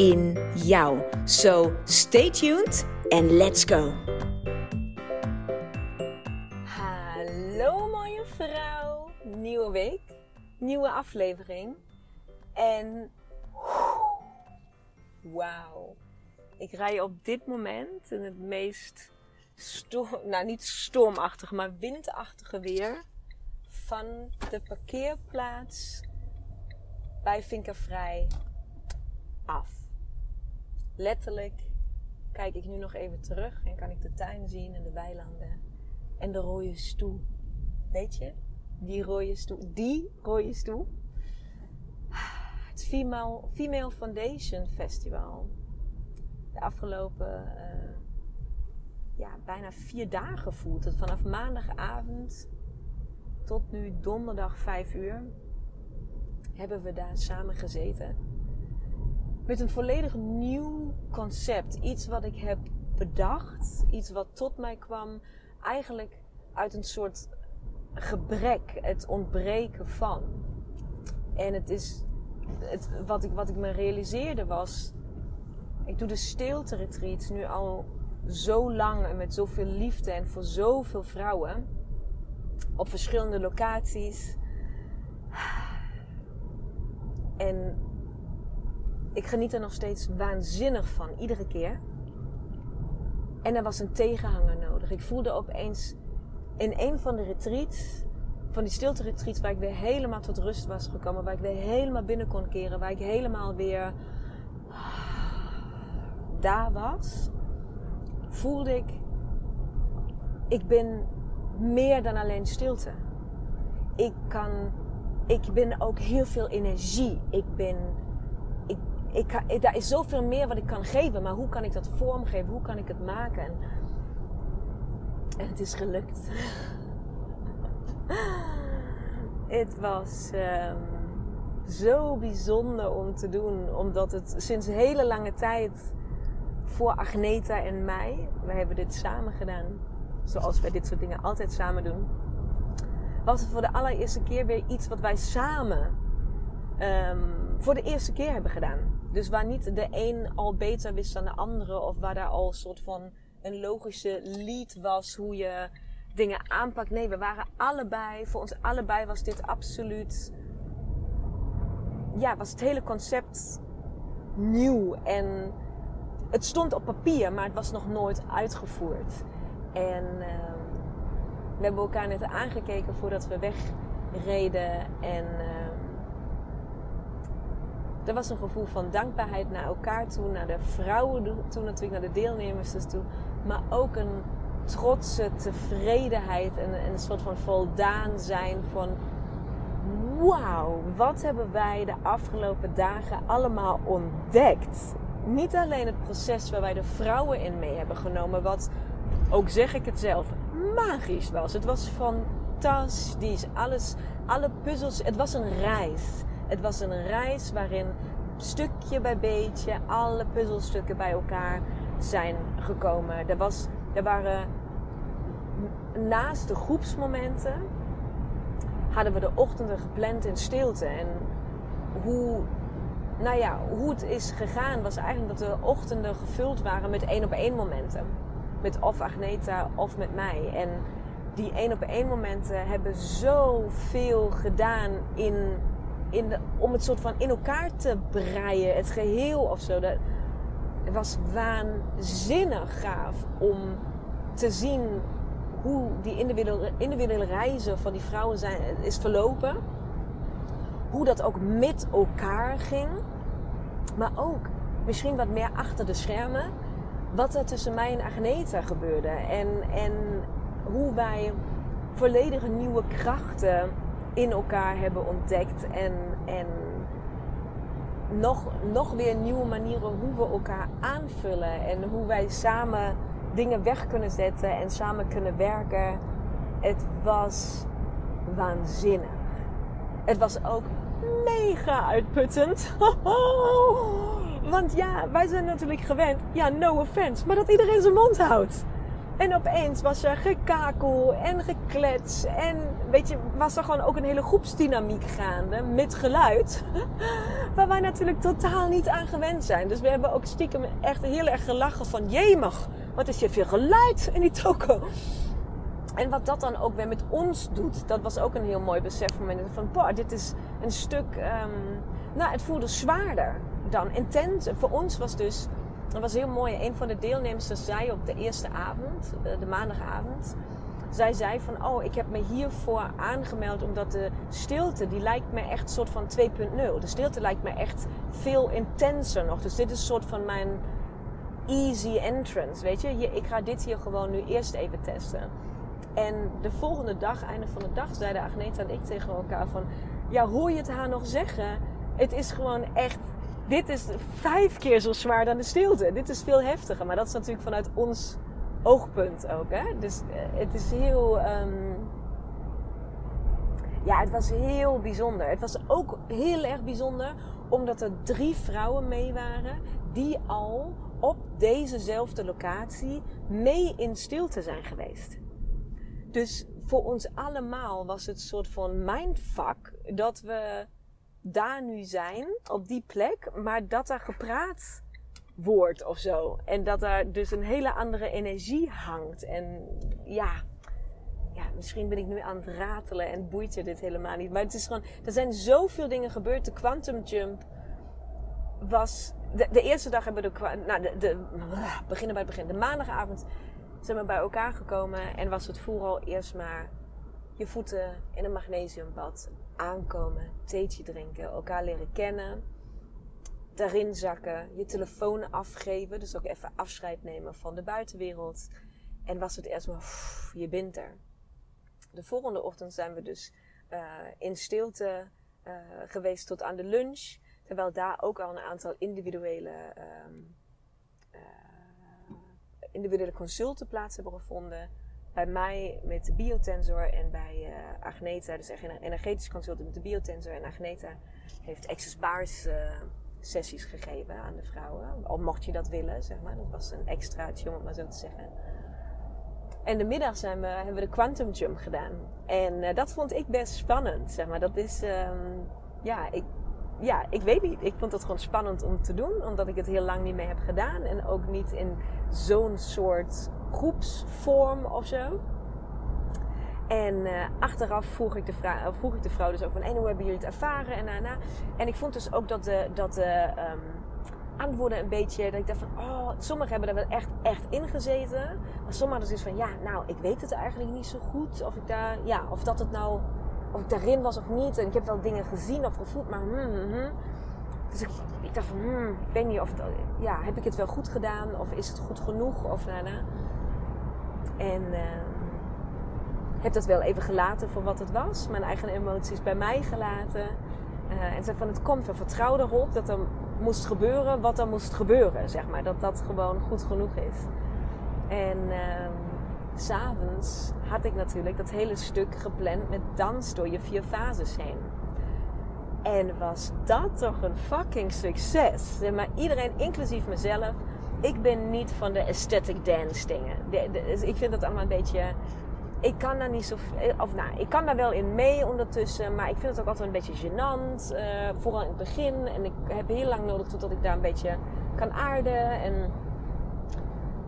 in jou. So stay tuned and let's go. Hallo mooie vrouw. Nieuwe week, nieuwe aflevering. En wauw. Ik rij op dit moment in het meest storm, nou niet stormachtige, maar windachtige weer van de parkeerplaats bij Vinkervrij af. Letterlijk kijk ik nu nog even terug en kan ik de tuin zien en de weilanden en de rode stoel. Weet je? Die rode stoel. Die rode stoel. Het Female, Female Foundation Festival. De afgelopen uh, ja, bijna vier dagen voelt het. Vanaf maandagavond tot nu donderdag 5 uur hebben we daar samen gezeten. Met een volledig nieuw concept. Iets wat ik heb bedacht. Iets wat tot mij kwam. Eigenlijk uit een soort gebrek. Het ontbreken van. En het is. Het, wat, ik, wat ik me realiseerde was. Ik doe de stilte retreats nu al zo lang en met zoveel liefde en voor zoveel vrouwen. Op verschillende locaties. En ik geniet er nog steeds waanzinnig van, iedere keer. En er was een tegenhanger nodig. Ik voelde opeens in een van de retreats, van die stilte retreats, waar ik weer helemaal tot rust was gekomen, waar ik weer helemaal binnen kon keren, waar ik helemaal weer daar was, voelde ik, ik ben meer dan alleen stilte. Ik kan, ik ben ook heel veel energie. Ik ben ik, daar is zoveel meer wat ik kan geven, maar hoe kan ik dat vormgeven? Hoe kan ik het maken? En, en het is gelukt. het was um, zo bijzonder om te doen, omdat het sinds hele lange tijd voor Agneta en mij, we hebben dit samen gedaan, zoals wij dit soort dingen altijd samen doen, was het voor de allereerste keer weer iets wat wij samen um, voor de eerste keer hebben gedaan. Dus waar niet de een al beter wist dan de andere, of waar daar al een soort van een logische lead was hoe je dingen aanpakt. Nee, we waren allebei, voor ons allebei was dit absoluut, ja, was het hele concept nieuw. En het stond op papier, maar het was nog nooit uitgevoerd. En uh, we hebben elkaar net aangekeken voordat we wegreden. En uh, er was een gevoel van dankbaarheid naar elkaar toe, naar de vrouwen toe natuurlijk, naar de deelnemers dus toe. Maar ook een trotse tevredenheid en een soort van voldaan zijn van... Wauw, wat hebben wij de afgelopen dagen allemaal ontdekt? Niet alleen het proces waar wij de vrouwen in mee hebben genomen, wat, ook zeg ik het zelf, magisch was. Het was fantastisch. Alles, alle puzzels, het was een reis. Het was een reis waarin stukje bij beetje alle puzzelstukken bij elkaar zijn gekomen. Er, was, er waren naast de groepsmomenten hadden we de ochtenden gepland in stilte. En hoe, nou ja, hoe het is gegaan was eigenlijk dat de ochtenden gevuld waren met één op één momenten. Met of Agneta of met mij. En die één op één momenten hebben zoveel gedaan in in om het soort van in elkaar te breien, het geheel of zo. Dat, was waanzinnig gaaf om te zien hoe die individuele, individuele reizen van die vrouwen zijn, is verlopen. Hoe dat ook met elkaar ging. Maar ook misschien wat meer achter de schermen. Wat er tussen mij en Agneta gebeurde. En, en hoe wij volledige nieuwe krachten in elkaar hebben ontdekt. En, en nog, nog weer nieuwe manieren hoe we elkaar aanvullen. En hoe wij samen dingen weg kunnen zetten en samen kunnen werken. Het was waanzinnig. Het was ook mega uitputtend. Want ja, wij zijn natuurlijk gewend, ja, no offense, maar dat iedereen zijn mond houdt. En opeens was er gekakel en geklets. En weet je, was er gewoon ook een hele groepsdynamiek gaande met geluid. Waar wij natuurlijk totaal niet aan gewend zijn. Dus we hebben ook stiekem echt heel erg gelachen van... Jemig, wat is hier veel geluid in die toko. En wat dat dan ook weer met ons doet, dat was ook een heel mooi besef van boah, dit is een stuk... Um, nou, het voelde zwaarder dan intens. Voor ons was dus dat was heel mooi. Een van de deelnemers zei op de eerste avond, eh, de maandagavond, zij zei van, oh, ik heb me hiervoor aangemeld omdat de stilte, die lijkt me echt soort van 2.0. De stilte lijkt me echt veel intenser nog. Dus dit is een soort van mijn easy entrance, weet je. ik ga dit hier gewoon nu eerst even testen. En de volgende dag, einde van de dag, zeiden Agneta en ik tegen elkaar van, ja, hoor je het haar nog zeggen? Het is gewoon echt dit is vijf keer zo zwaar dan de stilte. Dit is veel heftiger. Maar dat is natuurlijk vanuit ons oogpunt ook. Hè? Dus eh, het is heel. Um... Ja, het was heel bijzonder. Het was ook heel erg bijzonder omdat er drie vrouwen mee waren die al op dezezelfde locatie mee in stilte zijn geweest. Dus voor ons allemaal was het een soort van mindfuck dat we daar nu zijn, op die plek, maar dat er gepraat wordt of zo. En dat er dus een hele andere energie hangt. En ja, ja, misschien ben ik nu aan het ratelen en boeit je dit helemaal niet. Maar het is gewoon, er zijn zoveel dingen gebeurd. De Quantum Jump was. De, eerste dag hebben we de, nou, de, de. Beginnen bij het begin. De maandagavond zijn we bij elkaar gekomen en was het vooral eerst maar je voeten in een magnesiumbad aankomen, theetje drinken, elkaar leren kennen, daarin zakken, je telefoon afgeven, dus ook even afscheid nemen van de buitenwereld. En was het eerst maar, je bent er. De volgende ochtend zijn we dus uh, in stilte uh, geweest tot aan de lunch. Terwijl daar ook al een aantal individuele, um, uh, individuele consulten plaats hebben gevonden bij mij met de biotensor en bij uh, Agneta, dus energetisch consultant met de biotensor. En Agneta heeft access bars uh, sessies gegeven aan de vrouwen. Al mocht je dat willen, zeg maar. Dat was een extraatje, om het maar zo te zeggen. En de middag zijn we, hebben we de Quantum Jump gedaan. En uh, dat vond ik best spannend, zeg maar. Dat is, um, ja, ik, ja, ik weet niet. Ik vond het gewoon spannend om te doen, omdat ik het heel lang niet meer heb gedaan. En ook niet in zo'n soort groepsvorm of zo. En uh, achteraf vroeg ik, de vrouw, vroeg ik de vrouw dus ook van... En hoe hebben jullie het ervaren? En daarna. En ik vond dus ook dat de, dat de um, antwoorden een beetje... Dat ik dacht van... Oh, sommigen hebben er wel echt, echt in gezeten. Maar sommigen dus van... Ja, nou, ik weet het eigenlijk niet zo goed. Of ik daar... Ja, of dat het nou... Of ik daarin was of niet. En ik heb wel dingen gezien of gevoeld. Maar... Hmm, hmm, hmm. Dus ik, ik, dacht van... Hmm, ik niet of. Ja, heb ik het wel goed gedaan? Of is het goed genoeg? Of. Nou, en uh, heb dat wel even gelaten voor wat het was. Mijn eigen emoties bij mij gelaten. Uh, en zei van het komt wel. Vertrouw erop dat er moest gebeuren wat er moest gebeuren. Zeg maar. Dat dat gewoon goed genoeg is. En uh, s'avonds had ik natuurlijk dat hele stuk gepland met dans door je vier fases heen. En was dat toch een fucking succes. Maar iedereen, inclusief mezelf, ik ben niet van de aesthetic dance dingen. Dus ik vind dat allemaal een beetje. Ik kan daar niet zo. Of nou, ik kan daar wel in mee ondertussen. Maar ik vind het ook altijd een beetje gênant. Uh, vooral in het begin. En ik heb heel lang nodig totdat ik daar een beetje kan aarden. En,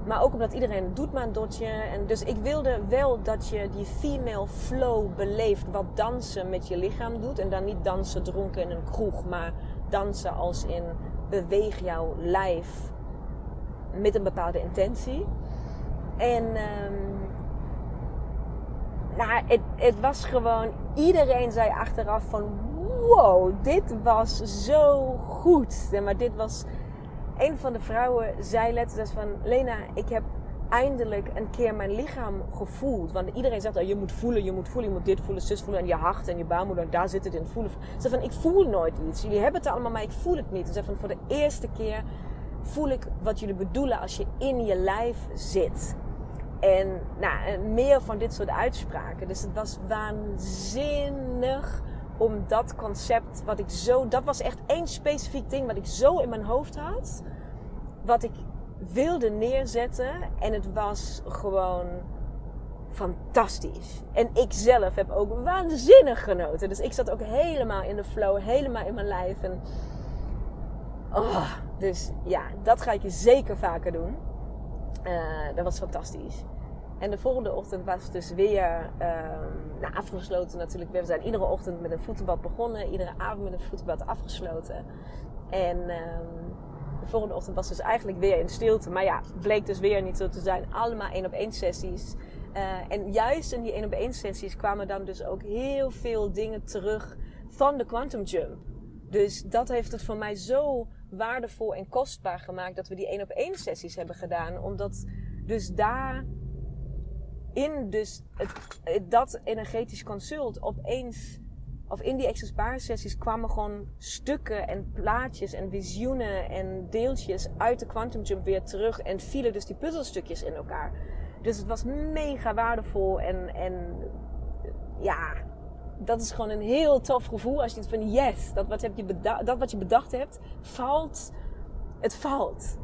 maar ook omdat iedereen doet maar een dotje. En dus ik wilde wel dat je die female flow beleeft. Wat dansen met je lichaam doet. En dan niet dansen dronken in een kroeg. Maar dansen als in beweeg jouw lijf met een bepaalde intentie. En um, nou, het, het was gewoon, iedereen zei achteraf van wow, dit was zo goed. Maar dit was, een van de vrouwen zei letterlijk van Lena, ik heb eindelijk een keer mijn lichaam gevoeld. Want iedereen zegt, oh, je moet voelen, je moet voelen, je moet dit voelen, zus voelen. En je hart en je baarmoeder, daar zit het in voelen. Ze van, ik voel nooit iets. Jullie hebben het allemaal, maar ik voel het niet. Ze van, voor de eerste keer voel ik wat jullie bedoelen als je in je lijf zit. En nou, meer van dit soort uitspraken. Dus het was waanzinnig om dat concept, wat ik zo, dat was echt één specifiek ding wat ik zo in mijn hoofd had. Wat ik wilde neerzetten. En het was gewoon fantastisch. En ik zelf heb ook waanzinnig genoten. Dus ik zat ook helemaal in de flow, helemaal in mijn lijf. En, oh, dus ja, dat ga ik je zeker vaker doen. Uh, dat was fantastisch. En de volgende ochtend was dus weer uh, nou, afgesloten natuurlijk. We zijn iedere ochtend met een voetenbad begonnen. Iedere avond met een voetenbad afgesloten. En uh, de volgende ochtend was dus eigenlijk weer in stilte. Maar ja, bleek dus weer niet zo te zijn. Allemaal één op één sessies. Uh, en juist in die één op één sessies kwamen dan dus ook heel veel dingen terug van de Quantum Jump. Dus dat heeft het voor mij zo waardevol en kostbaar gemaakt dat we die één op één sessies hebben gedaan. Omdat dus daar in dus het, dat energetisch consult opeens, of in die access sessies kwamen gewoon stukken en plaatjes en visioenen en deeltjes uit de Quantum Jump weer terug en vielen dus die puzzelstukjes in elkaar. Dus het was mega waardevol en, en ja, dat is gewoon een heel tof gevoel als je het van yes, dat wat, heb je dat wat je bedacht hebt, valt, het valt.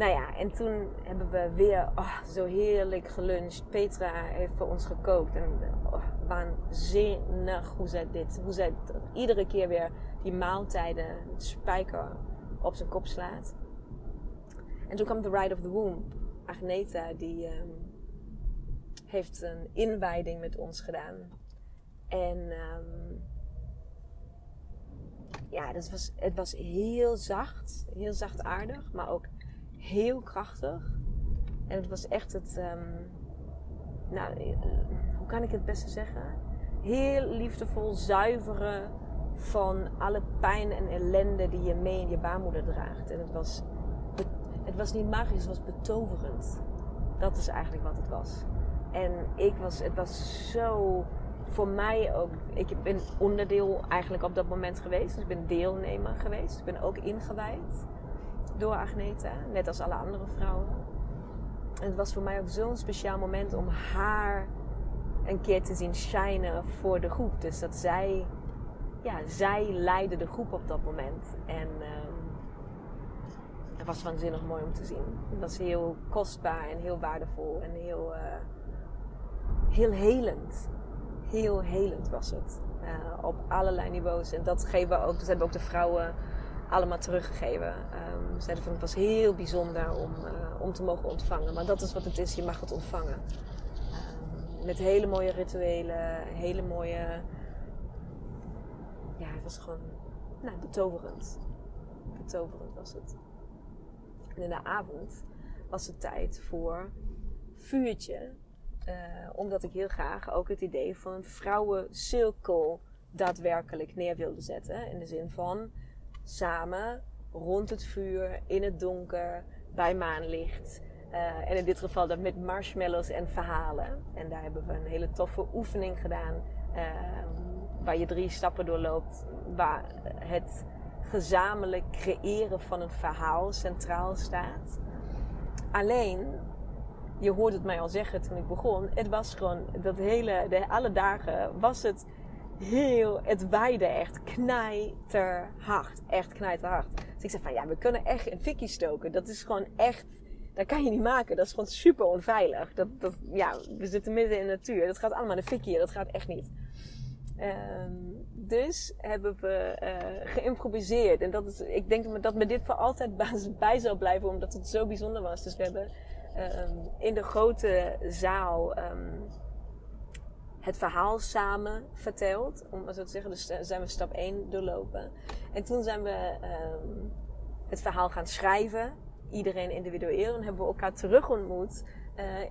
Nou ja, en toen hebben we weer oh, zo heerlijk geluncht. Petra heeft voor ons gekookt. En oh, waanzinnig hoe zij dit, hoe zij iedere keer weer die maaltijden, spijker op zijn kop slaat. En toen kwam The Ride of the Womb. Agneta, die um, heeft een inwijding met ons gedaan. En um, ja, dus was, het was heel zacht, heel zachtaardig, maar ook heel krachtig. En het was echt het, um, nou, eh, hoe kan ik het beste zeggen? Heel liefdevol zuiveren van alle pijn en ellende die je mee in je baarmoeder draagt. En het was, het was niet magisch, het was betoverend. Dat is eigenlijk wat het was. En ik was, het was zo voor mij ook. Ik ben onderdeel eigenlijk op dat moment geweest. Dus ik ben deelnemer geweest. Ik ben ook ingewijd door Agneta, net als alle andere vrouwen. En het was voor mij ook zo'n speciaal moment om haar een keer te zien shinen voor de groep. Dus dat zij, ja, zij leidde de groep op dat moment. En um, was waanzinnig mooi om te zien. Het was heel kostbaar en heel waardevol en heel, uh, heel helend. Heel helend was het. Uh, op allerlei niveaus. En dat geven we ook, dat hebben ook de vrouwen allemaal teruggegeven. Um, zeiden van het was heel bijzonder om, uh, om te mogen ontvangen. Maar dat is wat het is, je mag het ontvangen. Um, met hele mooie rituelen, hele mooie. Ja, het was gewoon nou, betoverend. Betoverend was het. En in de avond was het tijd voor vuurtje. Uh, omdat ik heel graag ook het idee van een vrouwencirkel daadwerkelijk neer wilde zetten. In de zin van samen rond het vuur, in het donker, bij maanlicht. Uh, en in dit geval dan met marshmallows en verhalen. En daar hebben we een hele toffe oefening gedaan. Uh, waar je drie stappen doorloopt. Waar het gezamenlijk creëren van een verhaal centraal staat. Alleen, je hoorde het mij al zeggen toen ik begon. Het was gewoon, dat hele, de, alle dagen was het heel, het waaide echt knijterhard. Echt knijterhard. Dus ik zei van ja, we kunnen echt een fikkie stoken. Dat is gewoon echt, dat kan je niet maken. Dat is gewoon super onveilig. Dat, dat, ja, we zitten midden in de natuur. Dat gaat allemaal een fikkie. Dat gaat echt niet. Um, dus hebben we uh, geïmproviseerd. En dat is, ik denk dat me dit voor altijd bij zal blijven, omdat het zo bijzonder was. Dus we hebben um, in de grote zaal um, het verhaal samen verteld. Om maar zo te zeggen. Dus eh, zijn we stap 1 doorlopen. En toen zijn we um, het verhaal gaan schrijven. Iedereen individueel. En hebben we elkaar terug ontmoet.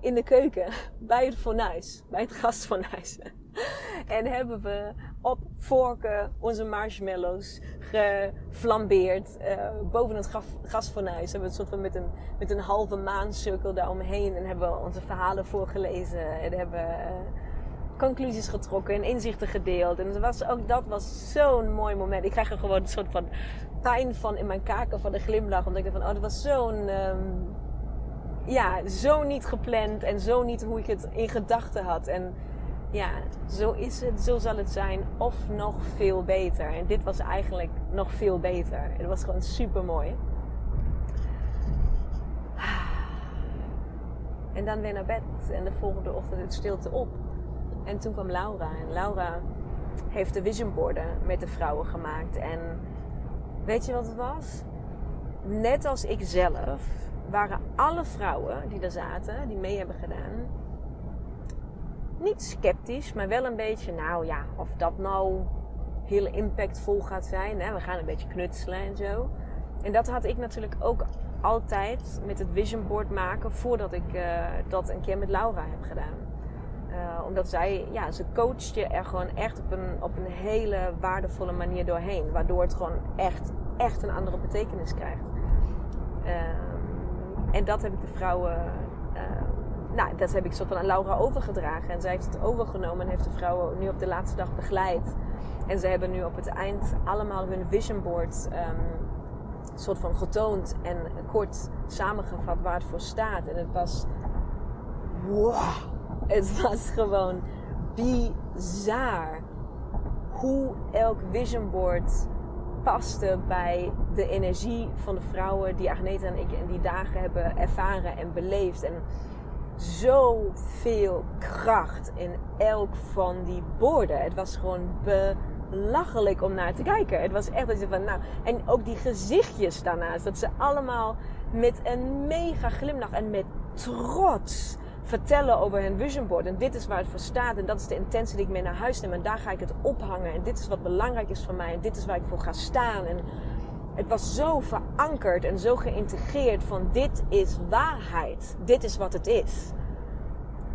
in de keuken bij het fornuis, bij het gastfornuis. en hebben we op vorken onze marshmallows geflambeerd uh, boven het gasfornuis. Hebben we het soort van met een, met een halve maancirkel daaromheen en hebben we onze verhalen voorgelezen en hebben uh, conclusies getrokken en inzichten gedeeld. En was ook dat was zo'n mooi moment. Ik krijg er gewoon een soort van pijn van in mijn kaken van de glimlach. Omdat ik dacht van, oh, dat was zo'n... Um, ja, zo niet gepland en zo niet hoe ik het in gedachten had. En ja, zo is het, zo zal het zijn, of nog veel beter. En dit was eigenlijk nog veel beter. Het was gewoon super mooi. En dan weer naar bed en de volgende ochtend het stilte op. En toen kwam Laura. En Laura heeft de visionborden met de vrouwen gemaakt. En weet je wat het was? Net als ik zelf waren alle vrouwen die er zaten, die mee hebben gedaan, niet sceptisch, maar wel een beetje, nou ja, of dat nou heel impactvol gaat zijn. Hè? We gaan een beetje knutselen en zo. En dat had ik natuurlijk ook altijd met het vision board maken voordat ik uh, dat een keer met Laura heb gedaan. Uh, omdat zij, ja, ze coacht je er gewoon echt op een, op een hele waardevolle manier doorheen. Waardoor het gewoon echt, echt een andere betekenis krijgt. Uh, en dat heb ik de vrouwen nou, dat heb ik soort van aan Laura overgedragen. En zij heeft het overgenomen en heeft de vrouwen nu op de laatste dag begeleid. En ze hebben nu op het eind allemaal hun vision board um, soort van getoond en kort samengevat waar het voor staat. En het was. Wow! Het was gewoon bizar hoe elk vision board paste bij de energie van de vrouwen die Agneta en ik in die dagen hebben ervaren en beleefd. En zoveel kracht in elk van die borden. Het was gewoon belachelijk om naar te kijken. Het was echt dat je van, nou, en ook die gezichtjes daarnaast. Dat ze allemaal met een mega glimlach en met trots vertellen over hun vision board. En dit is waar het voor staat. En dat is de intentie die ik mee naar huis neem. En daar ga ik het ophangen. En dit is wat belangrijk is voor mij. En dit is waar ik voor ga staan. En het was zo verankerd en zo geïntegreerd van dit is waarheid. Dit is wat het is.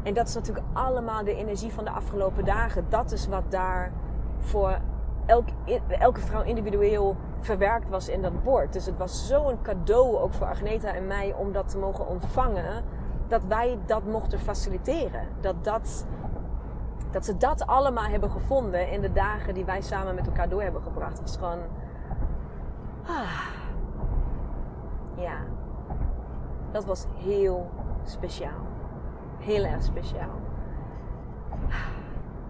En dat is natuurlijk allemaal de energie van de afgelopen dagen. Dat is wat daar voor elk, elke vrouw individueel verwerkt was in dat bord. Dus het was zo'n cadeau ook voor Agneta en mij om dat te mogen ontvangen. Dat wij dat mochten faciliteren. Dat, dat, dat ze dat allemaal hebben gevonden in de dagen die wij samen met elkaar door hebben gebracht. Het was gewoon Ah. Ja, dat was heel speciaal. Heel erg speciaal.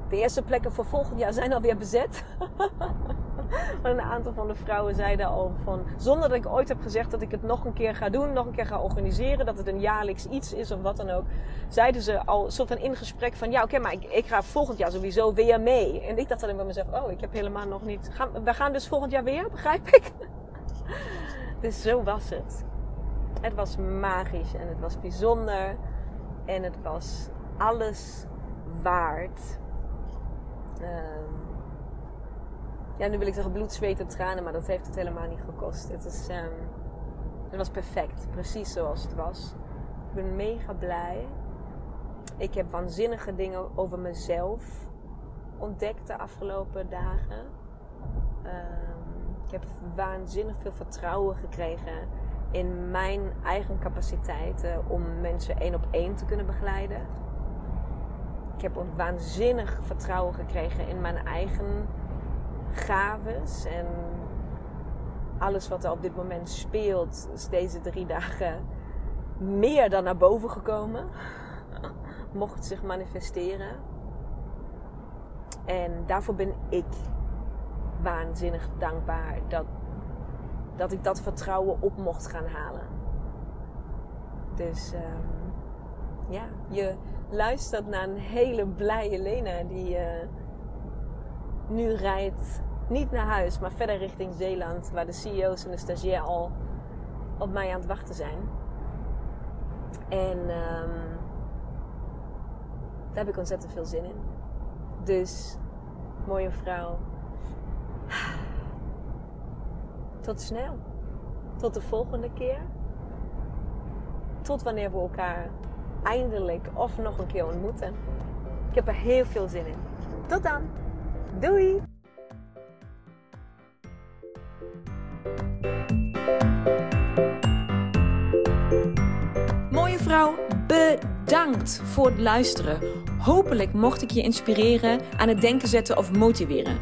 De eerste plekken voor volgend jaar zijn alweer bezet. een aantal van de vrouwen zeiden al van... Zonder dat ik ooit heb gezegd dat ik het nog een keer ga doen. Nog een keer ga organiseren. Dat het een jaarlijks iets is of wat dan ook. Zeiden ze al soort van in gesprek van... Ja oké, maar ik, ik, ga volgend jaar sowieso weer mee. En ik dacht alleen bij mezelf... Oh, ik heb helemaal nog niet... We gaan dus volgend jaar weer, begrijp ik? dus zo was het. Het was magisch en het was bijzonder. En het was alles waard. Um, ja, nu wil ik zeggen bloed, zweet en tranen, maar dat heeft het helemaal niet gekost. Het, is, um, het was perfect, precies zoals het was. Ik ben mega blij. Ik heb waanzinnige dingen over mezelf ontdekt de afgelopen dagen. Um, ik heb waanzinnig veel vertrouwen gekregen in mijn eigen capaciteiten om mensen één op één te kunnen begeleiden. Ik heb waanzinnig vertrouwen gekregen in mijn eigen gaves en alles wat er op dit moment speelt, is deze drie dagen meer dan naar boven gekomen. Mocht zich manifesteren. En daarvoor ben ik waanzinnig dankbaar dat, dat ik dat vertrouwen op mocht gaan halen. Dus um, ja, je luistert naar een hele blije Lena die uh, nu rijdt. Niet naar huis, maar verder richting Zeeland, waar de CEO's en de stagiair al op mij aan het wachten zijn. En um, daar heb ik ontzettend veel zin in. Dus, mooie vrouw, tot snel. Tot de volgende keer. Tot wanneer we elkaar eindelijk of nog een keer ontmoeten. Ik heb er heel veel zin in. Tot dan. Doei! Mooie vrouw, bedankt voor het luisteren. Hopelijk mocht ik je inspireren, aan het denken zetten of motiveren.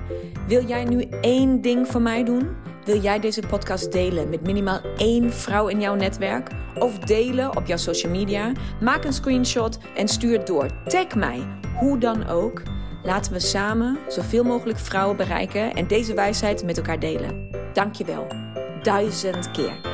Wil jij nu één ding voor mij doen? Wil jij deze podcast delen met minimaal één vrouw in jouw netwerk? Of delen op jouw social media? Maak een screenshot en stuur het door. Tag mij, hoe dan ook. Laten we samen zoveel mogelijk vrouwen bereiken en deze wijsheid met elkaar delen. Dankjewel. Duizend keer.